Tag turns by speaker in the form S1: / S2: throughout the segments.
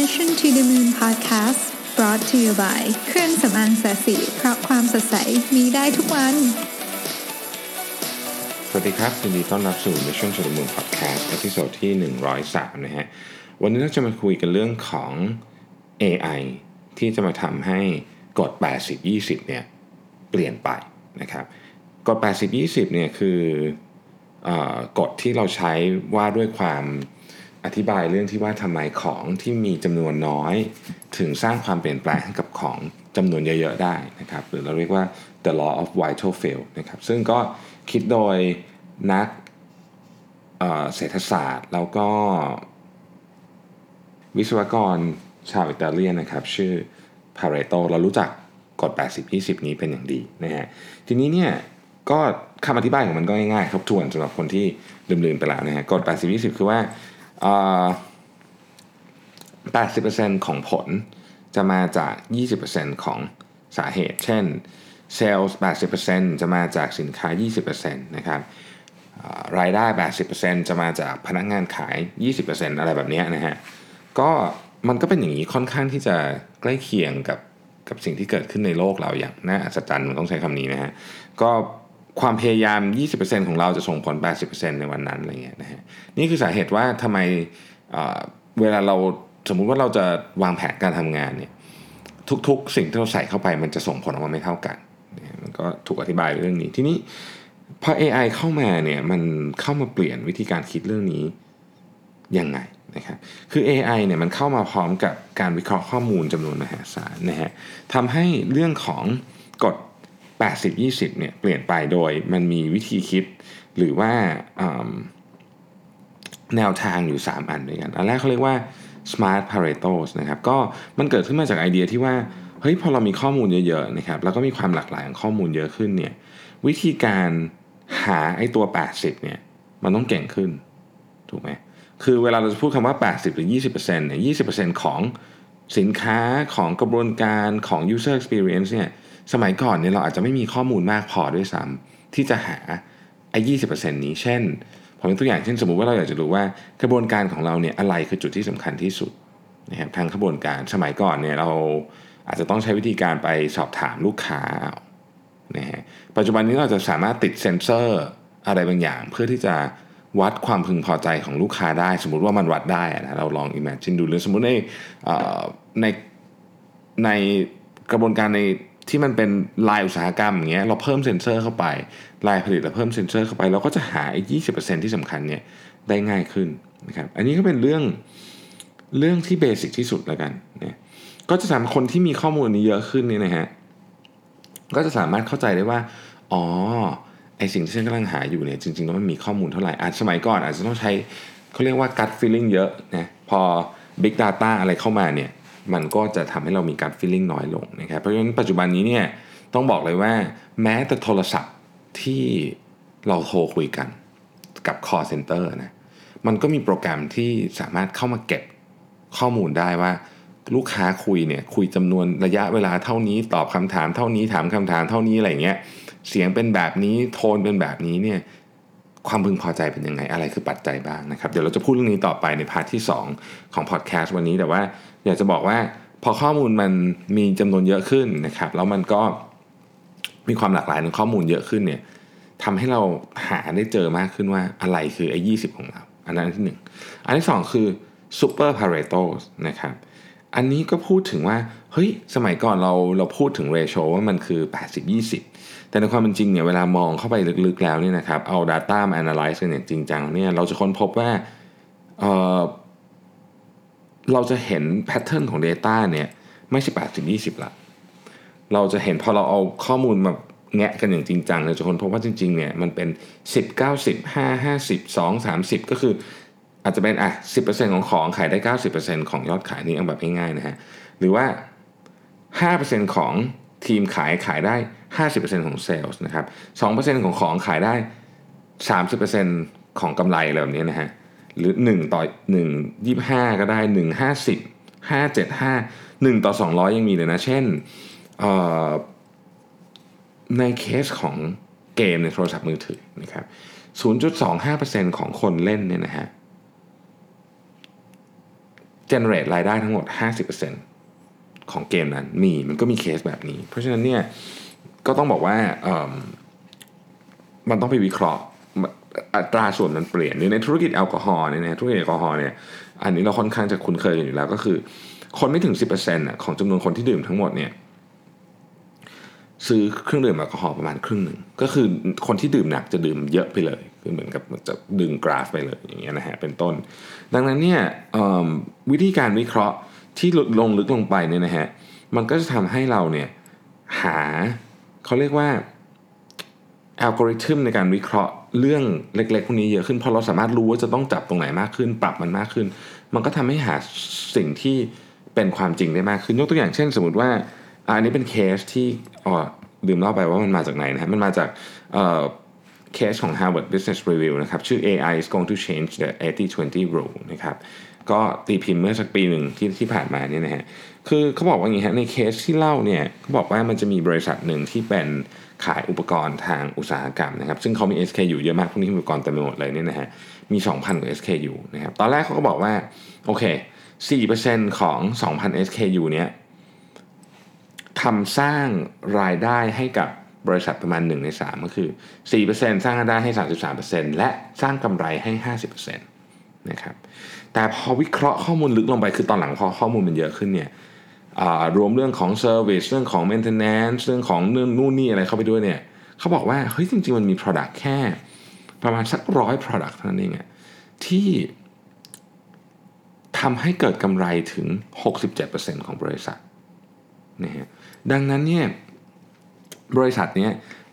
S1: Mission to the Moon Podcast brought to you by เครื่องสำอางแสสีเพราะความสดใสมีได้ทุกวัน
S2: สวัสดีครับยินดีต้อนรับสู่ Mission to the Moon Podcast ตอนที่ 103 นะฮะ วันนี้เราจะมาคุยกันเรื่องของ AI ที่จะมาทำให้กฎ 80-20 เนี่ย เปลี่ยนไปนะครับ กฎ 80-20 เนี่ยคือเออกฎที่เราใช้ว่าด้วยความ อธิบายเรื่องที่ว่าทำไมของที่มีจำนวนน้อย ถึงสร้างความเปลี่ยนแปลงให้กับของจำนวนเยอะๆได้นะครับหรือเราเรียกว่า the law of vital field นะครับซึ่งก็คิดโดยนักเศรษฐศาสตร์ แล้วก็วิศวกรชาวอิตาเลียนนะครับชื่อ Pareto เรารู้จักกฎ 80-20 นี้เป็นอย่างดีนะฮะทีนี้เนี่ยก็คำอธิบายของมันก็ง่ายๆทบทวนสำหรับคนที่ลืมๆไปแล้วนะฮะกฎ 80-20 คือว่าเอ่อ 80%ของผลจะมาจาก 20%ของสาเหตุ เช่นเซลล์80%จะมาจากสินค้า 20%นะครับรายได้ 80%จะมาจากพนักงานขาย 20%อะไรแบบนี้นะฮะ ก็มันก็เป็นอย่างนี้ค่อนข้างที่จะใกล้เคียงกับกับสิ่งที่เกิดขึ้นในโลกเราอย่างน่าอัศจรรย์มันต้องใช้คำนี้นะฮะ ก็ ความพยายาม 20%ของเราจะส่งผล 80%ในวันนั้นอะไรเงี้ยนะฮะนี่คือสาเหตุว่าทำไมเอ่อเวลาเราสมมุติว่าเราจะวางแผนการทำงานเนี่ยทุกๆ สิ่งที่เราใส่เข้าไปมันจะส่งผลออกมาไม่เท่ากันนะมันก็ถูกอธิบายเรื่องนี้ ทีนี้พอ AI เข้ามาเนี่ยมันเข้ามาเปลี่ยนวิธีการคิดเรื่องนี้ยังไงนะครับคือ AI เนี่ยมันเข้ามาพร้อมกับการวิเคราะห์ข้อมูลจำนวนมหาศาลนะฮะทำให้เรื่องของกฎ 80-20เนี่ยเปลี่ยนไปโดยมันมีวิธีคิดหรือว่าแนวทางอยู่ 3 อันด้วยกัน อันแรกเขาเรียกว่า smart paretos นะครับ ก็มันเกิดขึ้นมาจากไอเดียที่ว่า เฮ้ยพอเรามีข้อมูลเยอะๆนะครับ แล้วก็มีความหลากหลายของข้อมูลเยอะขึ้นเนี่ย วิธีการหาไอ้ตัว 80เนี่ย มันต้องเก่งขึ้น ถูกไหม คือเวลาเราจะพูดคำว่า 80 หรือ 20%เนี่ย 20%ของสินค้าของกระบวนการของ user experience เนี่ย สมัยก่อนเนี่ยเราอาจจะไม่มีข้อมูลมากพอด้วยซ้ำที่จะหาไอ้20%นี้ เช่น ผมยกตัวอย่างเช่นสมมุติว่าเราอยากจะรู้ว่ากระบวนการของเราเนี่ยอะไรคือจุดที่สำคัญที่สุดนะครับทางกระบวนการสมัยก่อนเนี่ยเราอาจจะต้องใช้วิธีการไปสอบถามลูกค้านะฮะปัจจุบันนี้เราจะสามารถติดเซ็นเซอร์อะไรบางอย่าง เพื่อที่จะวัดความพึงพอใจของลูกค้าได้ สมมุติว่ามันวัดได้นะเราลอง imagine ดูหรือสมมุติในในในกระบวนการใน ที่มันเป็นลายอุตสาหกรรมอย่างเงี้ยเราเพิ่มเซ็นเซอร์เข้าไป ลายผลิตเราเพิ่มเซ็นเซอร์เข้าไป เราก็จะหาไอ้ยี่สิบเปอร์เซ็นที่สำคัญเนี่ยได้ง่ายขึ้นนะครับอันนี้ก็เป็นเรื่องเรื่องที่เบสิกที่สุดแล้วกันเนี่ยก็จะสามารถคนที่มีข้อมูลนี้เยอะขึ้นนี่นะฮะก็จะสามารถเข้าใจได้ว่าอ๋อไอสิ่งที่ฉันกำลังหาอยู่เนี่ยจริงๆแล้วมันมีข้อมูลเท่าไหร่อาจสมัยก่อนอาจจะต้องใช้เขาเรียกว่า gut feeling เยอะนะพอ big data อะไรเข้ามาเนี่ย มันก็จะทำให้เรามีการ feeling น้อยลงนะครับเพราะฉะนั้นปัจจุบันนี้เนี่ยต้องบอกเลยว่าแม้แต่โทรศัพท์ที่เราโทรคุยกันกับ call center นะมันก็มีโปรแกรมที่สามารถเข้ามาเก็บข้อมูลได้ว่าลูกค้าคุยเนี่ยคุยจำนวนระยะเวลาเท่านี้ตอบคำถามเท่านี้ถามคำถามเท่านี้อะไรเงี้ยเสียงเป็นแบบนี้โทนเป็นแบบนี้เนี่ยความพึงพอใจเป็นยังไงอะไรคือปัจจัยบ้างนะครับ เดี๋ยวเราจะพูดเรื่องนี้ต่อไปในพาร์ทที่ 2 ของพอดแคสต์วันนี้แต่ว่า อยากจะบอกว่าพอข้อมูลมันมีจำนวนเยอะขึ้นนะครับ แล้วมันก็มีความหลากหลายในข้อมูลเยอะขึ้นเนี่ยทำให้เราหาได้เจอมากขึ้นว่าอะไรคือไอ้ยีของเรา อันนั้นอันที่หนึ่งอันที่สองคือ super pareto นะครับอันนี้ก็พูดถึงว่า เฮ้ย สมัยก่อนเราเราพูดถึงเรโชว่ามันคือ 80-20 แต่ในความเป็นจริงเนี่ยเวลามองเข้าไปลึกๆแล้วเนี่ยนะครับเอา Data มา analyze กันอย่างจริงจังเนี่ยเราจะค้นพบว่าเเราจะเห็นแพทเทิร์นของ Data เนี่ยไม่ใช่80-20 ละ เราจะเห็นพอเราเอาข้อมูลมาแงะกันอย่างจริงจังเราจะค้นพบว่าจริงๆเนี่ยมันเป็น 10 90 5 50 2 30 ก็คืออาจจะเป็นอะ 10%ของของขายได้ 90%ของยอดขายนี่เอาแบบง่ายๆนะฮะหรือว่า 5%ของทีมขายขายได้ 50%ของเซลล์นะครับ 2%ของของขายได้ 30%ของกำไรอะไรแบบนี้นะฮะ หรือ 1 ต่อ 1 25 ก็ได้ 1 50 5 75 1 ต่อ 200 ยังมีเลยนะ เช่นในเคสของเกมในโทรศัพท์มือถือนะครับ 0.25%ของคนเล่นเนี่ยนะฮะ generate รายได้ทั้งหมด 50%ของเกมนั้นมีมันก็มีเคสแบบนี้ เพราะฉะนั้นเนี่ยก็ต้องบอกว่ามันต้องไปวิเคราะห์ อัตราส่วนมันเปลี่ยนหรือในธุรกิจแอลกอฮอล์เนี่ยนะธุรกิจแอลกอฮอล์เนี่ยอันนี้เราค่อนข้างจะคุ้นเคยกันอยู่แล้วก็คือ คนไม่ถึง 10%ของจำนวนคนที่ดื่มทั้งหมดเนี่ยซื้อเครื่องดื่มแอลกอฮอล์ประมาณครึ่งหนึ่งก็คือคนที่ดื่มหนักจะดื่มเยอะไปเลยคือเหมือนกับจะดึงกราฟไปเลยอย่างเงี้ยนะฮะเป็นต้น ดังนั้นเนี่ยวิธีการวิเคราะห์ที่ลงลึกลงไปเนี่ยนะฮะมันก็จะทำให้เราเนี่ยหาเขาเรียกว่าอัลกอริทึมในการวิเคราะห์ เรื่องเล็กๆพวกนี้เยอะขึ้นพอเราสามารถรู้ว่าจะต้องจับตรงไหนมากขึ้น ปรับมันมากขึ้น มันก็ทำให้หาสิ่งที่เป็นความจริงได้มากขึ้นยกตัวอย่างเช่น สมมติว่าอันนี้เป็นเคสที่อ๋อลืมเล่าไปว่ามันมาจากไหนนะฮะมันมาจาก เคสของ Harvard Business Review นะครับชื่อ AI is going to change the 80-20 rule นะครับก็ตีพิมพ์เมื่อสักปีหนึ่งที่ที่ผ่านมาเนี่ยนะฮะคือเขาบอกว่าอย่างนี้ฮะในเคสที่เล่าเนี่ยเขาบอกว่ามันจะมีบริษัทหนึ่งที่เป็นขายอุปกรณ์ทางอุตสาหกรรมนะครับซึ่งเขามี SKU เยอะมากพวกนี้อุปกรณ์เต็มไปหมดเลยเนี่ยนะฮะมี 2,000กว่า SKU นะครับตอนแรกเขาก็บอกว่าโอเค 4%ของ 2,000 SKU เนี้ยทำสร้างรายได้ให้กับ บริษัทประมาณ 1 ใน 3 ก็คือ 4%สร้างรายได้ให้ 33%และสร้างกำไรให้ 50%นะครับแต่พอวิเคราะห์ข้อมูลลึกลงไปคือตอนหลังพอข้อมูลมันเยอะขึ้นเนี่ยรวมเรื่องของ Service เรื่องของ Maintenance เรื่องของเรื่องนู่นนี่อะไรเข้าไปด้วยเนี่ยเขาบอกว่าเฮ้ยจริง ๆ มันมี Product แค่ประมาณสักร้อย Product เท่านั้นเองที่ทำให้เกิดกำไรถึง 67%ของบริษัทนะฮะดังนั้นเนี่ย บริษัทนี้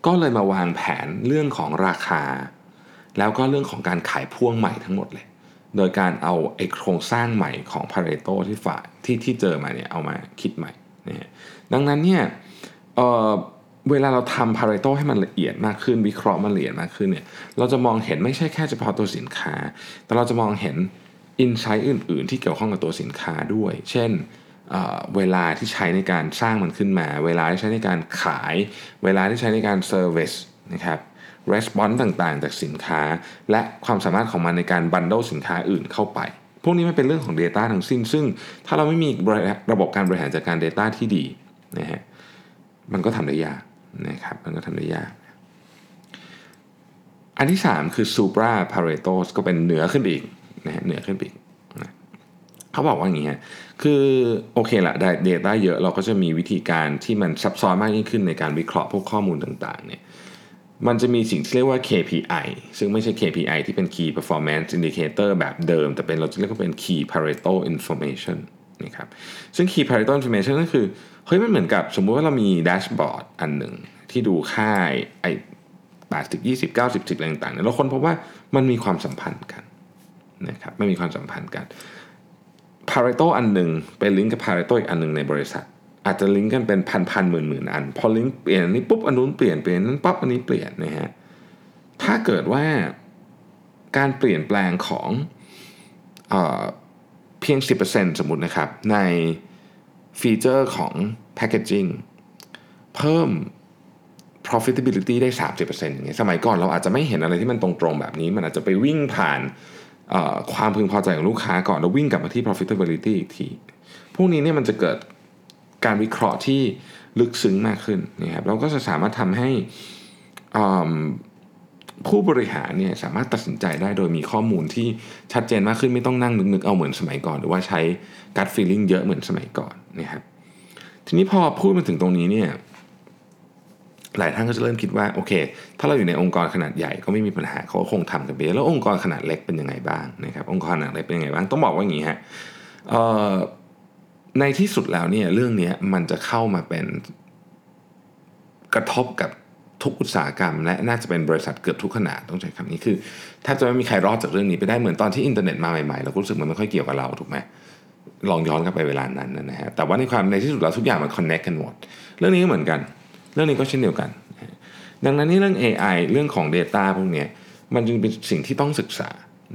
S2: ก็เลยมาวางแผนเรื่องของราคา แล้วก็เรื่องของการขายพ่วงใหม่ทั้งหมดเลย โดยการเอาไอโครงสร้างใหม่ของพา r รโตที่ฝ่ายที่ที่เจอมาเนี่ยเอามาคิดใหม่นะดังนั้นเนี่ยเเวลาเราทำพา r รโตให้มันละเอียดมากขึ้น วิเคราะห์มันละเอียดมากขึ้นเนี่ยเราจะมองเห็นไม่ใช่แค่เฉพาะตัวสินค้า แต่เราจะมองเห็นอินไซต์อื่น ๆ ที่เกี่ยวข้องกับตัวสินค้าด้วย เช่น เวลาที่ใช้ในการสร้างมันขึ้นมา เวลาที่ใช้ในการขาย เวลาที่ใช้ในการเซอร์วิสนะครับ response ต่างๆ จากสินค้า และความสามารถของมันในการบันเดิลสินค้าอื่นเข้าไป พวกนี้ไมันเป็นเรื่องของ Data ทั้งสิ้น ซึ่งถ้าเราไม่มีระบบการบริหารจัดการ Data ที่ดีนะฮะมันก็ทำได้ยากนะครับมันก็ทำได้ยาก อันที่ 3 คือ supra pareto ก็เป็นเหนือขึ้นอีกนะฮะเหนือขึ้นอีก เขาบอกว่าอย่างนี้ฮะคือโอเคละได้ Data เยอะเราก็จะมีวิธีการที่มันซับซ้อนมากยิ่งขึ้นในการวิเคราะห์พวกข้อมูลต่างๆเนี่ยมันจะมีสิ่งที่เรียกว่า KPI ซึ่งไม่ใช่ KPI ที่เป็น Key Performance Indicator แบบเดิม แต่เป็นเราจะเรียกว่าเป็น Key Pareto Information นะครับซึ่ง Key Pareto Information ก็คือเฮ้ยมันเหมือนกับสมมุติว่าเรามีแดชบอร์ดอันหนึ่งที่ดูค่าไอ้80 20 90 10อะไรต่างๆเนี่ยเราค้นพบว่ามันมีความสัมพันธ์กันนะครับไม่มีความสัมพันธ์กัน Pareto อันหนึ่งไปลิงก์กับ Pareto อีกอันหนึ่งในบริษัท อาจจะลิงก์กันเป็นพันพันหมื่นหมื่นอัน พอลิงก์เปลี่ยนนี้ปุ๊บอันนู้นเปลี่ยนเปลี่ยนนั้นปั๊บอันนี้เปลี่ยนนะฮะถ้าเกิดว่าการเปลี่ยนแปลงของ A เพียง 10%สมมตินะครับ ใน feature ของ packaging เพิ่ม profitability ได้ 30%อย่างเงี้ยสมัยก่อนเราอาจจะไม่เห็นอะไรที่มันตรงๆแบบนี้ มันอาจจะไปวิ่งผ่าน ความพึงพอใจของลูกค้าก่อนแล้ววิ่งกลับมาที่ profitability อีกที พวกนี้เนี่ยมันจะเกิดการวิเคราะห์ที่ลึกซึ้งมากขึ้นนะครับเราก็จะสามารถทำให้ผู้บริหารเนี่ยสามารถตัดสินใจได้โดยมีข้อมูลที่ชัดเจนมากขึ้นไม่ต้องนั่งนึกๆเอาเหมือนสมัยก่อน หรือว่าใช้ gut feeling เยอะเหมือนสมัยก่อนนะครับทีนี้พอพูดมาถึงตรงนี้เนี่ย หลายท่านก็จะเริ่มคิดว่าโอเค ถ้าเราอยู่ในองค์กรขนาดใหญ่ก็ไม่มีปัญหาเขาคงทำกันไปแล้วองค์กรขนาดเล็กเป็นยังไงบ้างนะครับองค์กรขนาดเล็กเป็นยังไงบ้างต้องบอกว่าอย่างนี้ฮะในที่สุดแล้วเนี่ยเรื่องนี้มันจะเข้ามาเป็นกระทบกับทุกอุตสาหกรรม และน่าจะเป็นบริษัทเกือบทุกขนาดต้องใช้คำนี้คือถ้าจะไม่มีใครรอดจากเรื่องนี้ไปได้เหมือนตอนที่อินเทอร์เน็ตมาใหม่ๆเราก็รู้สึกมันไม่ค่อยเกี่ยวกับเราถูกไหมลองย้อนกลับไปเวลานั้นนะฮะแต่ว่าในความในที่สุดแล้วทุกอย่างมัน connect กันหมดเรื่องนี้ก็เหมือนกัน เรื่องนี้ก็เช่นเดียวกัน ดังนั้นนี่เรื่อง AI เรื่องของ Data พวกนี้มันจึงเป็นสิ่งที่ต้องศึกษา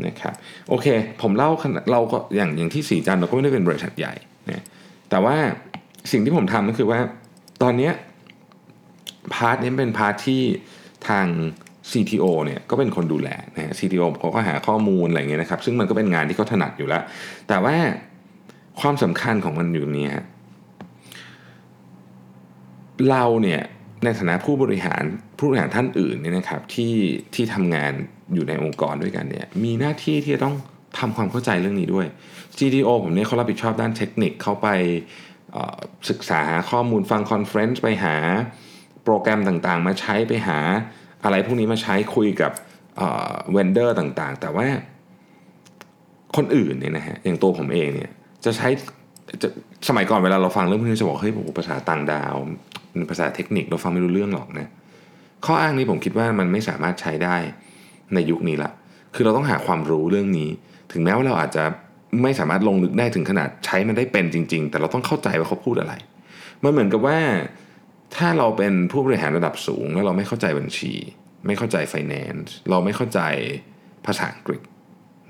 S2: นะครับโอเค ผมเล่าเราก็อย่างอย่างที่ศรีจันทร์เราก็ไม่ได้เป็นบริษัทใหญ่นะแต่ว่าสิ่งที่ผมทำก็คือว่าตอนนี้ part นี้เป็น part ที่ทาง CTO เนี่ยก็เป็นคนดูแลนะ CTO เขาก็หาข้อมูลอะไรเงี้ยนะครับ ซึ่งมันก็เป็นงานที่เขาถนัดอยู่แล้ว แต่ว่าความสำคัญของมันอยู่นี้ฮะ เราเนี่ยในฐานะผู้บริหารผู้บริหารท่านอื่นเนี่ยนะครับที่ที่ทำงานอยู่ในองค์กรด้วยกันเนี่ยมีหน้าที่ที่จะต้องทำความเข้าใจเรื่องนี้ด้วย CTO ผมเนี่ยเขารับผิดชอบด้านเทคนิคเข้าไปศึกษาหาข้อมูลฟัง conference ไปหาโปรแกรมต่างๆ มาใช้ไปหาอะไรพวกนี้มาใช้คุยกับเวนเดอร์ต่างๆ แต่ว่าคนอื่นเนี่ยนะฮะอย่างตัวผมเองเนี่ยจะใช้สมัยก่อนเวลาเราฟังเรื่องพวกนี้จะบอกเฮ้ยภาษาต่างดาว ภาษาเทคนิคเราฟังไม่รู้เรื่องหรอกนะข้ออ้างนี้ผมคิดว่ามันไม่สามารถใช้ได้ในยุคนี้ละ คือเราต้องหาความรู้เรื่องนี้ ถึงแม้ว่าเราอาจจะไม่สามารถลงลึกได้ถึงขนาดใช้มันได้เป็นจริง ๆ แต่เราต้องเข้าใจว่าเขาพูดอะไร มันเหมือนกับว่าถ้าเราเป็นผู้บริหารระดับสูง แล้วเราไม่เข้าใจบัญชี ไม่เข้าใจ finance เราไม่เข้าใจภาษาอังกฤษ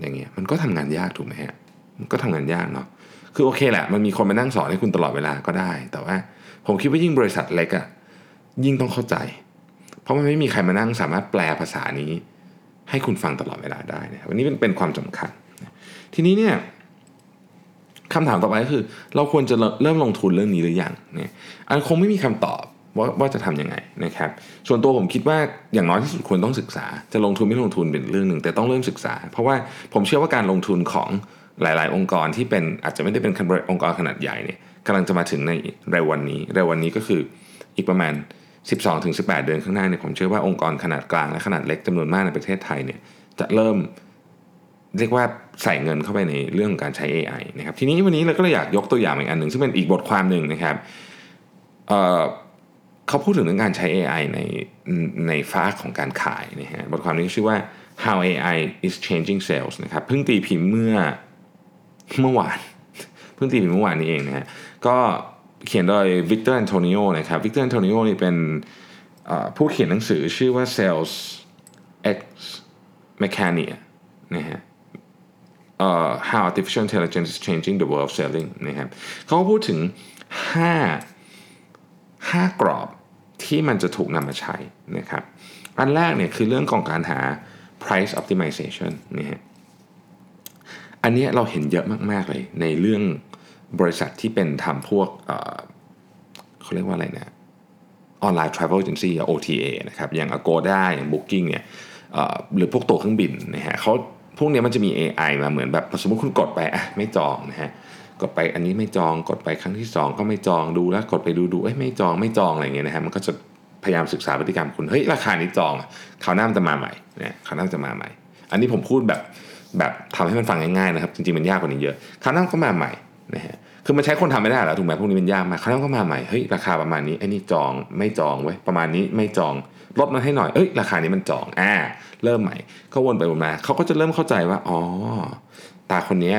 S2: อย่างเงี้ยมันก็ทำงานยากถูกไหมฮะมันก็ทำงานยากเนาะคือโอเคแหละมันมีคนมานั่งสอนให้คุณตลอดเวลาก็ได้ แต่ว่า ผมคิดว่ายิ่งบริษัทเล็กอะยิ่งต้องเข้าใจ เพราะมันไม่มีใครมานั่งสามารถแปลภาษานี้ ให้คุณฟังตลอดเวลาได้นะครับวันนี้เป็นความสำคัญ ทีนี้เนี่ยคำถามต่อไปก็คือ เราควรจะเริ่มลงทุนเรื่องนี้หรือยังเนี่ยอันคงไม่มีคำตอบว่าว่าจะทํำยังไงนะครับ ส่วนตัวผมคิดว่าอย่างน้อยที่สุดควรต้องศึกษา จะลงทุนไม่ลงทุนเป็นเรื่องหนึ่ง แต่ต้องเริ่มศึกษา เพราะว่าผมเชื่อว่าการลงทุนของหลาย ๆ องค์กรที่เป็นอาจจะไม่ได้เป็นองค์กรขนาดใหญ่เนี่ย กำลังจะมาถึงในเร็ววันนี้เร็ววันนี้ก็คืออีกประมาณ 12-18 เดือนข้างหน้าเนี่ยผมเชื่อว่าองค์กรขนาดกลางและขนาดเล็กจำนวนมากในประเทศไทยเนี่ยจะเริ่มเรียกว่าใส่เงินเข้าไปในเรื่องของการใช้ AI นะครับทีนี้วันนี้เราก็เลยอยากยกตัวอย่างอีกอันหนึ่งซึ่งเป็นอีกบทความหนึ่งนะครับเเขาพูดถึงเรื่องการใช้ AI ในในฟากของการขายนะฮะบทความนี้ชื่อว่า how AI is changing sales นะครับเพิ่งตีพิมพ์เมื่อเมื่อวาน เพิ่งตีพิมพ์เมื่อวานนี้เองนะฮะก็เขียนโดย Victor Antonio นะครับ Victor Antonio นี่เป็นผู้เขียนหนังสือชื่อว่า Sales Ex Machina นะฮะ uh, how artificial intelligence is changing the world of selling นะครับเขาพูดถึง 5 5 กรอบที่มันจะถูกนำมาใช้นะครับ อันแรกเนี่ยคือเรื่องของการหา price optimization นะฮะ อันนี้เราเห็นเยอะมาก ๆ เลย ในเรื่องบริษัทที่เป็นทำพวกเขาเรียกว่าอะไรนะออนไลน์ travel agency OTA นะครับ อย่าง Agoda อย่าง Booking เนี่ยหรือพวกตัวเครื่องบินนะฮะเขาพวกนี้มันจะมี AI มาเหมือนแบบสมมติคุณกดไปอะไม่จองนะฮะกดไปอันนี้ไม่จองกดไปครั้งที่ 2 ก็ไม่จองดูแล้วกดไปดูดูเอ้ยไม่จองไม่จองอะไรเงี้ยนะฮะมันก็จะพยายามศึกษาพฤติกรรมคุณเฮ้ยราคานี้จองคราวหน้ามันจะมาใหม่เนี่ยคราวหน้าจะมาใหม่ อันนี้ผมพูดแบบ แบบทำให้มันฟังง่ายๆนะครับ จริงๆมันยากกว่านี้เยอะคราวหน้าก็มาใหม่นะฮะคือมันใช้คนทำไม่ได้แล้วถูกไหมพวกนี้มันยากมากคราวหน้าก็มาใหม่เฮ้ยราคาประมาณนี้ไอ้นี่จองไม่จองไว้ประมาณนี้ไม่จองลดมาให้หน่อยเอ้ยราคานี้มันจองอ่าเริ่มใหม่ก็วนไปวนมาเขาก็จะเริ่มเข้าใจว่าอ๋อตาคนนี้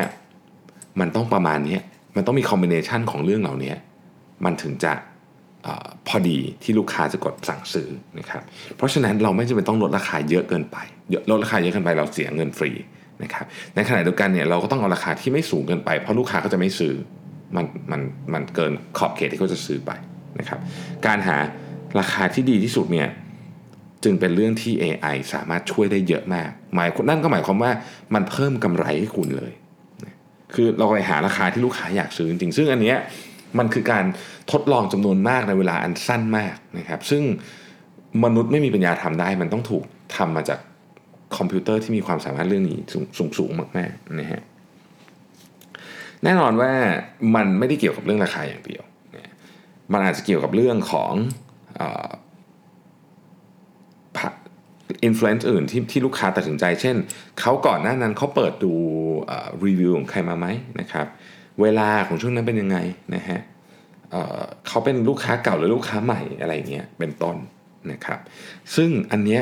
S2: มันต้องประมาณนี้มันต้องมีคอมบิเนชันของเรื่องเหล่านี้มันถึงจะอพอดีที่ลูกค้าจะกดสั่งซื้อนะครับ เพราะฉะนั้นเราไม่จำเป็นต้องลดราคาเยอะเกินไปลดราคาเยอะเกินไปเราเสียเงินฟรี นะครับในขณะเดียวกันเนี่ยเราก็ต้องเอาราคาที่ไม่สูงเกินไป เพราะลูกค้าก็จะไม่ซื้อมันมันมันเกินขอบเขตที่เขาจะซื้อไปนะครับการหาราคาที่ดีที่สุดเนี่ยจึงเป็นเรื่องที่ AI สามารถช่วยได้เยอะมากหมายนั่นก็หมายความว่ามันเพิ่มกำไรให้คุณเลย คือเราไปหาราคาที่ลูกค้าอยากซื้อจริงๆซึ่งอันเนี้ยมันคือการทดลองจำนวนมากในเวลาอันสั้นมากนะครับซึ่งมนุษย์ไม่มีปัญญาทำได้ มันต้องถูกทำมาจาก คอมพิวเตอร์ที่มีความสามารถเรื่องนี้สูงสูงมากๆนะฮะแน่นอนว่ามันไม่ได้เกี่ยวกับเรื่องราคาอย่างเดียว มันอาจจะเกี่ยวกับเรื่องของ influence อื่นที่ที่ลูกค้าตัดสินใจ เช่น เขาก่อนหน้านั้นเขาเปิดดูรีวิวของใครมาไหมนะครับ เวลาของช่วงนั้นเป็นยังไงนะฮะเเขาเป็นลูกค้าเก่าหรือลูกค้าใหม่อะไรเงี้ยเป็นต้นนะครับ ซึ่งอันเนี้ย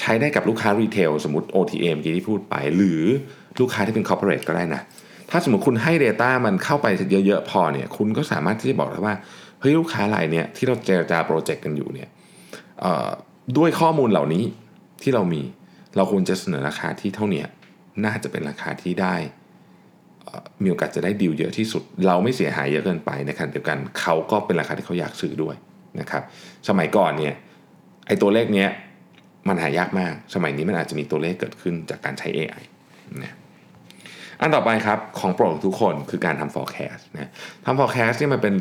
S2: ใช้ได้กับลูกค้า retail สมมติ OTA เมื่อกี้ที่พูดไป หรือลูกค้าที่เป็นคอร์เปอเรทก็ได้นะ ถ้าสมมติคุณให้ Data มันเข้าไปเยอะๆพอเนี่ยคุณก็สามารถที่จะบอกได้ว่าเฮ้ยลูกค้ารายเนี้ยที่เราเจรจาโปรเจกต์กันอยู่เนี่ยด้วยข้อมูลเหล่านี้ที่เรามีเราควรจะเสนอราคาที่เท่านี้น่าจะเป็นราคาที่ได้มีโอกาสจะได้ดีลเยอะที่สุด เราไม่เสียหายเยอะเกินไปในขณะเดียวกันเขาก็เป็นราคาที่เขาอยากซื้อด้วยนะครับ สมัยก่อนเนี่ยไอ้ตัวเลขเนี้ย มันหายากมาก สมัยนี้มันอาจจะมีตัวเลขเกิดขึ้นจากการใช้ AI นะอันต่อไปครับ ของโปรดทุกคนคือการทำ forecast นะทำ forecast เนี่มันเป็น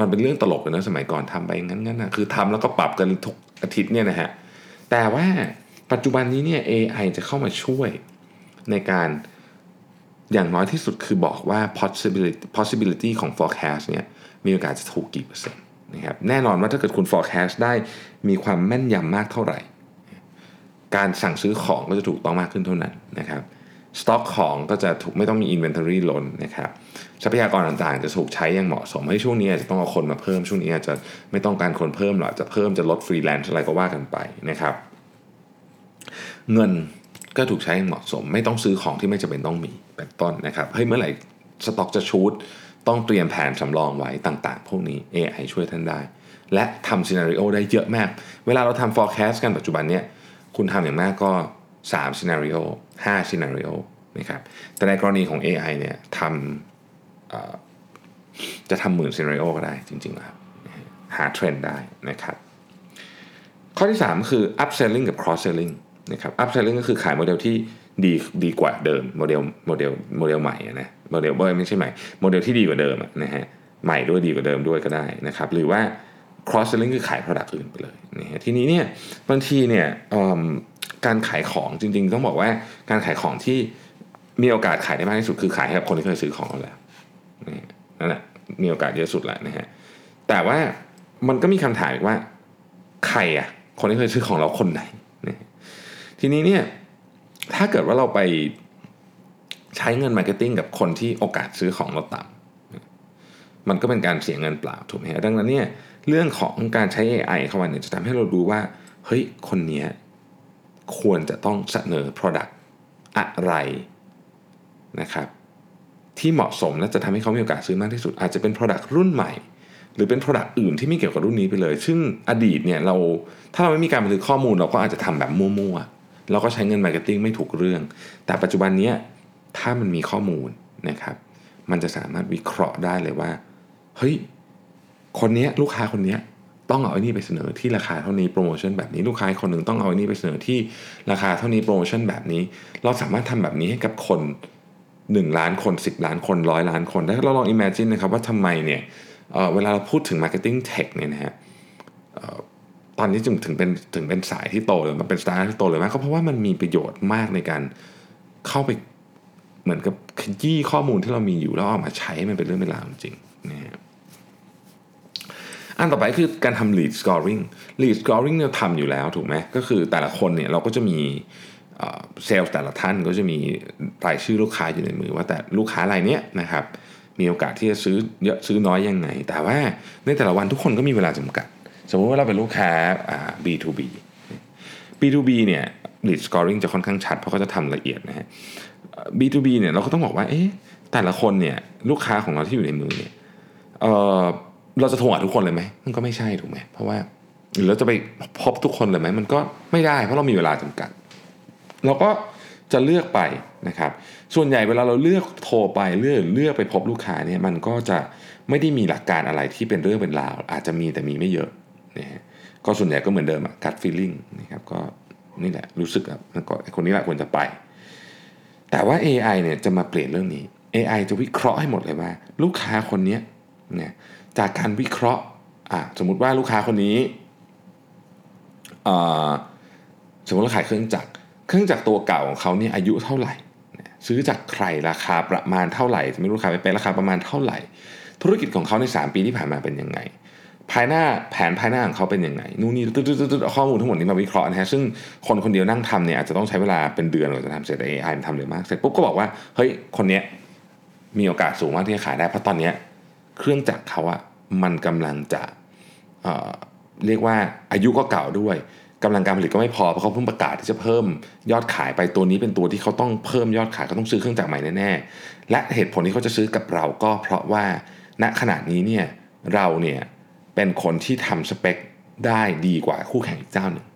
S2: มันเป็นเรื่องตลกเลยนะสมัยก่อนทำไปงั้นๆนะคือทำแล้วก็ปรับกันทุกอาทิตย์เนี่ยนะฮะแต่ว่าปัจจุบันนี้เนี่ย AI จะเข้ามาช่วยในการอย่างน้อยที่สุดคือบอกว่า possibility possibility ของ forecast เนี่ยมีโอกาสจะถูกกี่เปอร์เซ็นต์นะครับแน่นอนว่าถ้าเกิดคุณ forecast ได้มีความแม่นยำมากเท่าไหร่ การสั่งซื้อของก็จะถูกต้องมากขึ้นเท่านั้นนะครับสต็อกของก็จะถูกไม่ต้องมี inventory ล้นนะครับทรัพยากรต่างๆ จะถูกใช้อย่างเหมาะสมให้ช่วงนี้อาจจะต้องเอาคนมาเพิ่มช่วงนี้อาจจะไม่ต้องการคนเพิ่มหรอกจะเพิ่มจะลดฟรีแลนซ์อะไรก็ว่ากันไปนะครับ เงินก็ถูกใช้อย่างเหมาะสม ไม่ต้องซื้อของที่ไม่จำเป็นต้องมีเป็นต้นนะครับเฮ้ยเมื่อไหร่สต็อกจะ short ต้องเตรียมแผนสำรองไว้ต่างๆ พวกนี้ AI ช่วยท่านได้ และทำ scenario ได้เยอะมาก เวลาเราทำ forecast กันปัจจุบันเนี้ย คุณทำอย่างมากก็3 scenario 5 scenario นะครับแต่ในกรณีของ AI เนี่ยทำจะทำหมื่น scenario ก็ได้จริงๆแล้วหาเทรนด์ได้นะครับ ข้อที่ 3 คือ upselling กับ cross selling นะครับ upselling ก็คือขายโมเดลที่ดีดีกว่าเดิมโมเดลโมเดลโมเดลใหม่นะโมเดลไม่ใช่ใหม่โมเดลที่ดีกว่าเดิมนะฮะใหม่ด้วยดีกว่าเดิมด้วยก็ได้นะครับ หรือว่า cross selling คือขาย product อื่นไปเลยนะฮะทีนี้เนี่ยบางทีเนี่ยการขายของจริง ๆ ต้องบอกว่าการขายของที่มีโอกาสขายได้มากที่สุดคือขายให้กับคนที่เคยซื้อของเราแล้วนั่นแหละมีโอกาสเยอะสุดแหละนะฮะแต่ว่ามันก็มีคำถามอีกว่าใครอะคนที่เคยซื้อของเราคนไหนนะทีนี้เนี่ยถ้าเกิดว่าเราไปใช้เงิน marketing กับคนที่โอกาสซื้อของเราต่ำมันก็เป็นการเสียเงินเปล่าถูกไหมฮะดังนั้นเนี่ย เรื่องของการใช้ AI เข้ามาเนี่ยจะทำให้เราดูว่า เฮ้ย คนนี้ควรจะต้องเสนอ Product อะไรนะครับ ที่เหมาะสมและจะทำให้เขามีโอกาสซื้อมากที่สุด อาจจะเป็น Product รุ่นใหม่ หรือเป็น Product อื่นที่ไม่เกี่ยวกับรุ่นนี้ไปเลย ซึ่งอดีตเนี่ยเราถ้าเราไม่มีการบันทึกข้อมูลเราก็อาจจะทำแบบมั่วๆเราก็ใช้เงิน marketing ไม่ถูกเรื่อง แต่ปัจจุบันนี้ถ้ามันมีข้อมูลนะครับ มันจะสามารถวิเคราะห์ได้เลยว่าเฮ้ย คนนี้ลูกค้าคนนี้ต้องเอาไอ้นี่ไปเสนอที่ราคาเท่านี้โปรโมชั่นแบบนี้ลูกค้าคนหนึ่งต้องเอาไอ้นี่ไปเสนอที่ราคาเท่านี้โปรโมชั่นแบบนี้ เราสามารถทำแบบนี้ให้กับคน 1 ล้านคน 10 ล้านคนร้อยล้านคนถ้าเราลอง imagine นะครับว่าทำไมเนี่ยเเวลาเราพูดถึง marketing tech เนี่ยนะฮะตอนนี้จึงถึงเป็นถึงเป็นสายที่โตเลยมันเป็นสตาร์ที่โตเลยมากก็เพราะว่ามันมีประโยชน์มากในการเข้าไปเหมือนกับขยี้ข้อมูลที่เรามีอยู่แล้วเอามาใช้มันเป็นเรื่องเป็นราวจริงนะฮะ อันต่อไปคือการทำ lead scoring lead scoring เนี่ยทำอยู่แล้วถูกไหมก็คือแต่ละคนเนี่ยเราก็จะมีเซลล์แต่ละท่านก็จะมีรายชื่อลูกค้าอยู่ในมือว่าแต่ลูกค้ารายนี้นะครับมีโอกาสที่จะซื้อเยอะซื้อน้อยยังไง แต่ว่าในแต่ละวันทุกคนก็มีเวลาจำกัด สมมติว่าเราเป็นลูกค้า B2B B2B เนี่ย lead scoring จะค่อนข้างชัด เพราะเขาจะทำละเอียดนะฮะ B2B เนี่ยเราก็ต้องบอกว่าเอ๊ะแต่ละคนเนี่ยลูกค้าของเราที่อยู่ในมือเนี่ยเเราจะโทรหาทุกคนเลยไหมมันก็ไม่ใช่ถูกไหมเพราะว่าหรือเราจะไปพบทุกคนเลยไหมมันก็ไม่ได้ เพราะเรามีเวลาจำกัด เราก็จะเลือกไปนะครับ ส่วนใหญ่เวลาเราเลือกโทรไปเลือกเลือกไปพบลูกค้าเนี่ยมันก็จะไม่ได้มีหลักการอะไรที่เป็นเรื่องเป็นราว อาจจะมีแต่มีไม่เยอะนะฮะก็ส่วนใหญ่ก็เหมือนเดิมอะกัดฟีลลิ่งนะครับก็นี่แหละรู้สึกแบบคนนี้แหละควรจะไป แต่ว่า AI เนี่ยจะมาเปลี่ยนเรื่องนี้ AI จะวิเคราะห์ให้หมดเลยว่า ลูกค้าคนนี้เนี่ย จากการวิเคราะห์สมมุติว่าลูกค้าคนนี้สมมติเราขายเครื่องจักรเครื่องจักรตัวเก่าของเขาเนี่ยอายุเท่าไหร่ ซื้อจากใครราคาประมาณเท่าไหร่ไม่รู้ราคาไปเป็นราคาประมาณเท่าไหร่ ธุรกิจของเขาใน 3 ปีที่ผ่านมาเป็นยังไง ภายหน้าแผนภายหน้าของเขาเป็นยังไงนู่นนี่ตึ๊ดๆข้อมูลทั้งหมดนี้มาวิเคราะห์นะฮะซึ่งคนคนเดียวนั่งทำเนี่ยอาจจะต้องใช้เวลาเป็นเดือนกว่าจะทำเสร็จแต่ AI มันทำเร็วมากเสร็จปุ๊บก็บอกว่าเฮ้ยคนเนี้ยมีโอกาสสูงมากที่จะขายได้เพราะตอนเนี้ย เครื่องจักรเขาอะมันกำลังจะเเรียกว่าอายุก็เก่าด้วยกำลังการผลิตก็ไม่พอเพราะเขาเพิ่งประกาศที่จะเพิ่มยอดขายไปตัวนี้เป็นตัวที่เขาต้องเพิ่มยอดขายเขาต้องซื้อเครื่องจักรใหม่แน่ๆและเหตุผลที่เขาจะซื้อกับเราก็เพราะว่าณขณะนี้เนี่ยเราเนี่ยเป็นคนที่ทำสเปคได้ดีกว่าคู่แข่งอีกเจ้าหนึ่ง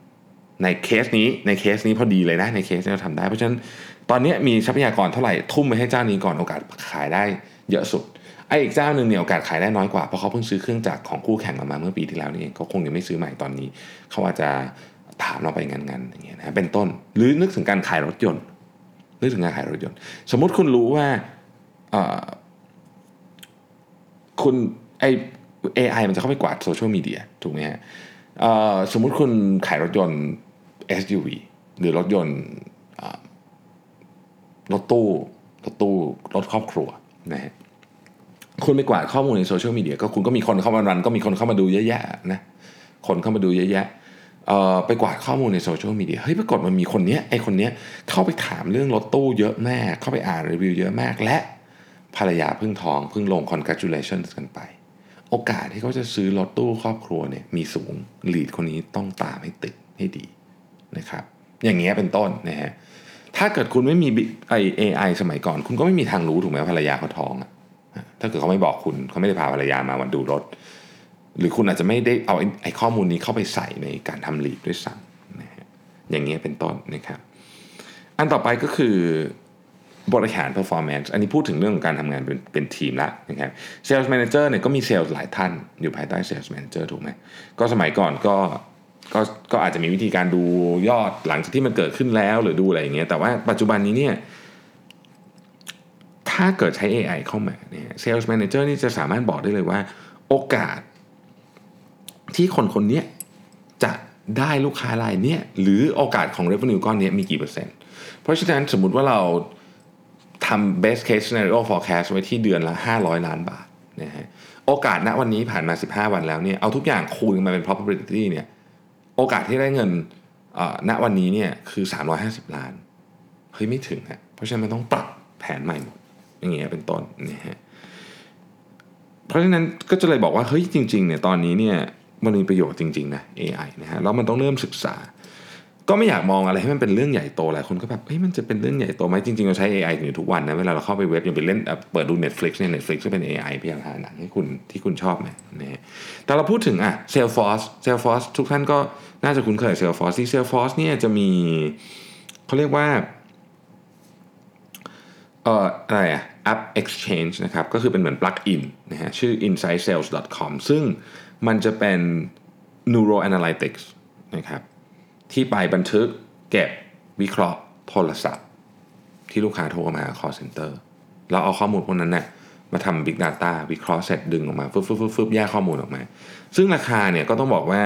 S2: ในเคสนี้ในเคสนี้พอดีเลยนะในเคสนี้เราทำได้ เพราะฉะนั้นตอนนี้มีทรัพยากรเท่าไหร่ทุ่มไปให้เจ้านี้ก่อนโอกาสขายได้เยอะสุด ไอ้อีกเจ้าหนึ่งเนี่ยโอกาสขายได้น้อยกว่าเพราะเขาเพิ่งซื้อเครื่องจักรของคู่แข่งมามาเมื่อปีที่แล้วนี่เองเขาคงยังไม่ซื้อใหม่ตอนนี้ เขาอาจจะถามเราไปงั้นๆอย่างเงี้ยนะเป็นต้น หรือนึกถึงการขายรถยนต์ นึกถึงงานขายรถยนต์ สมมุติคุณรู้ว่าคุณไอ AI มันจะเข้าไปกวาดโซเชียลมีเดียถูกไหมฮะสมมุติคุณขายรถยนต์ SUV หรือรถยนต์รถตู้รถตู้รถครอบครัวนะฮะ คุณไปกวาดข้อมูลในโซเชียลมีเดียก็คุณก็มีคนเข้ามารัน ก็มีคนเข้ามาดูเยอะแยะนะคนเข้ามาดูเยอะแยะไปกวาดข้อมูลในโซเชียลมีเดียเฮ้ยปรากฏมันมีคนเนี้ยไอคนเนี้ยเข้าไปถามเรื่องรถตู้เยอะมาก เข้าไปอ่านรีวิวเยอะมากและภรรยาเพิ่งท้องเพิ่งลง congratulations กันไป โอกาสที่เขาจะซื้อรถตู้ครอบครัวเนี่ยมีสูง lead คนนี้ต้องตามให้ติดให้ดีนะครับ อย่างเงี้ยเป็นต้นนะฮะถ้าเกิดคุณไม่มีไอเอไอสมัยก่อน คุณก็ไม่มีทางรู้ถูกไหมภรรยาเขาท้องอะ ถ้าเกิดเขาไม่บอกคุณเขาไม่ได้พาภรรยามาวันดูรถ หรือคุณอาจจะไม่ได้เอาไอ้ข้อมูลนี้เข้าไปใส่ในการทำลีดด้วยซ้ำนะฮะอย่างเงี้ยเป็นต้นนะครับ อันต่อไปก็คือบริหาร performance อันนี้พูดถึงเรื่องของการทำงานเป็นเป็นทีมละนะครับ sales manager เนี่ยก็มีเซลล์หลายท่านอยู่ภายใต้ sales manager ถูกไหมก็สมัยก่อนก็ก็ก็อาจจะมีวิธีการดูยอดหลังจากที่มันเกิดขึ้นแล้วหรือดูอะไรอย่างเงี้ยแต่ว่าปัจจุบันนี้เนี่ย ถ้าเกิดใช้ AI เข้ามาเนี่ย sales manager นี่จะสามารถบอกได้เลยว่า โอกาสที่คนคนนี้จะได้ลูกค้ารายเนี้ยหรือโอกาสของ revenue ก้อนนี้มีกี่เปอร์เซ็นต์ เพราะฉะนั้นสมมุติว่าเราทำ best case scenario forecast ไว้ที่เดือนละ 500 ล้านบาทนะฮะโอกาสณวันนี้ผ่านมา 15 วันแล้วเนี่ยเอาทุกอย่างคูณมาเป็น probability เนี่ยโอกาสที่ได้เงินณวันนี้เนี่ยคือ 350 ล้านเฮ้ยไม่ถึงฮะเพราะฉะนั้นมันต้องปรับแผนใหม่หมด อย่างเงี้ยเป็นต้นนะฮะเพราะฉะนั้นก็จะเลยบอกว่าเฮ้ยจริงๆเนี่ยตอนนี้เนี่ยมันมีประโยชน์จริงๆนะ AI นะฮะแล้วมันต้องเริ่มศึกษา ก็ไม่อยากมองอะไรให้มันเป็นเรื่องใหญ่โตหลายคนก็แบบเฮ้ยมันจะเป็นเรื่องใหญ่โตไหมจริงๆเราใช้ AI อยู่ทุกวันนะเวลาเราเข้าไปเว็บยังไปเล่นเปิดดู Netflix เนี่ย Netflix ก็เป็น AI พยายามหาหนังให้คุณที่คุณชอบไหมนะฮะแต่เราพูดถึงอะ Salesforce Salesforce ทุกท่านก็น่าจะคุ้นเคย Salesforce ที่ Salesforce เนี่ยจะมีเขาเรียกว่า เอ่ออะไรอะ App Exchange นะครับก็คือเป็นเหมือน plug-in นนะฮะชื่อ insidesales.com ซึ่งมันจะเป็น neuro analytics นะครับที่ไปบันทึกเก็บวิเคราะห์โทรศัพท์ ที่ลูกค้าโทรมา call center เราเอาข้อมูลพวกนั้นนะ่ยมาทำ big data วิเคราะห์เสร็จดึงออกมาฟึบฟึบฟึบฟึบแยกข้อมูลออกมา ซึ่งราคาเนี่ยก็ต้องบอกว่า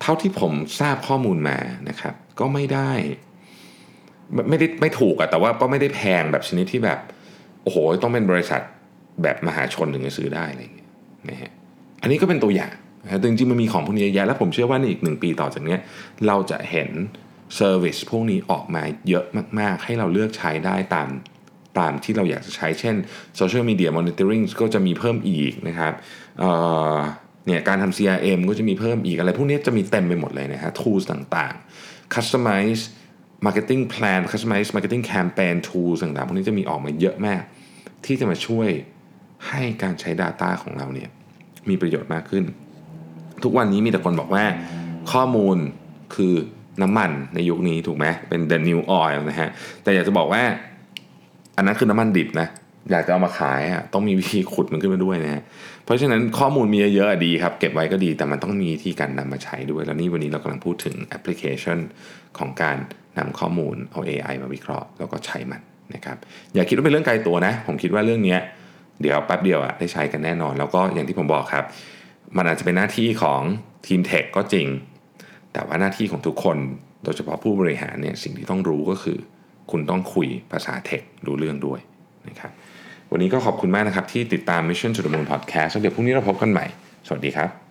S2: เท่าที่ผมทราบข้อมูลมานะครับ ก็ไม่ได้ ไม่ได้ไม่ถูกอะแต่ว่าก็ไม่ได้แพงแบบชนิดที่แบบ โอ้โห ต้องเป็นบริษัทแบบมหาชนถึงจะซื้อได้อะไรอย่างเงี้ยนะฮะอันนี้ก็เป็นตัวอย่างแต่จริงๆมันมีของพวกนี้เยอะแยะแล้วผมเชื่อว่าในอีกหนึ่งปีต่อจากนี้เราจะเห็นเซอร์วิสพวกนี้ออกมาเยอะมาก ๆ ให้เราเลือกใช้ได้ตามตามที่เราอยากจะใช้ เช่น Social Media Monitoring ก็จะมีเพิ่มอีกนะครับเนี่ยการทำ CRM ก็จะมีเพิ่มอีกอะไร พวกนี้จะมีเต็มไปหมดเลยนะฮะ tools ต่างๆ customize marketing plan customize marketing campaign tools ต่างๆพวกนี้จะมีออกมาเยอะมาก ที่จะมาช่วยให้การใช้ Data ของเราเนี่ยมีประโยชน์มากขึ้น ทุกวันนี้มีแต่คนบอกว่าข้อมูลคือน้ำมันในยุคนี้ถูกไหมเป็น the new oil นะฮะ แต่อยากจะบอกว่า อันนั้นคือน้ำมันดิบนะ อยากจะเอามาขายอะต้องมีวิธีขุดมันขึ้นมาด้วยนะฮะ เพราะฉะนั้นข้อมูลมีเยอะๆดีครับ เก็บไว้ก็ดีแต่มันต้องมีที่การนำมาใช้ด้วย แล้วนี่วันนี้เรากำลังพูดถึงแอปพลิเคชันของการ นำข้อมูลเอา AI มาวิเคราะห์แล้วก็ใช้มันนะครับอย่าคิดว่าเป็นเรื่องไกลตัวนะ ผมคิดว่าเรื่องนี้เดี๋ยวแป๊บเดียวอะได้ใช้กันแน่นอน แล้วก็อย่างที่ผมบอกครับ มันอาจจะเป็นหน้าที่ของทีมเทคก็จริง แต่ว่าหน้าที่ของทุกคนโดยเฉพาะผู้บริหารเนี่ยสิ่งที่ต้องรู้ก็คือ คุณต้องคุยภาษาเทครู้เรื่องด้วยนะครับวันนี้ก็ขอบคุณมากนะครับที่ติดตาม Mission to the Moon Podcast แล้วเดี๋ยวพรุ่งนี้เราพบกันใหม่ สวัสดีครับ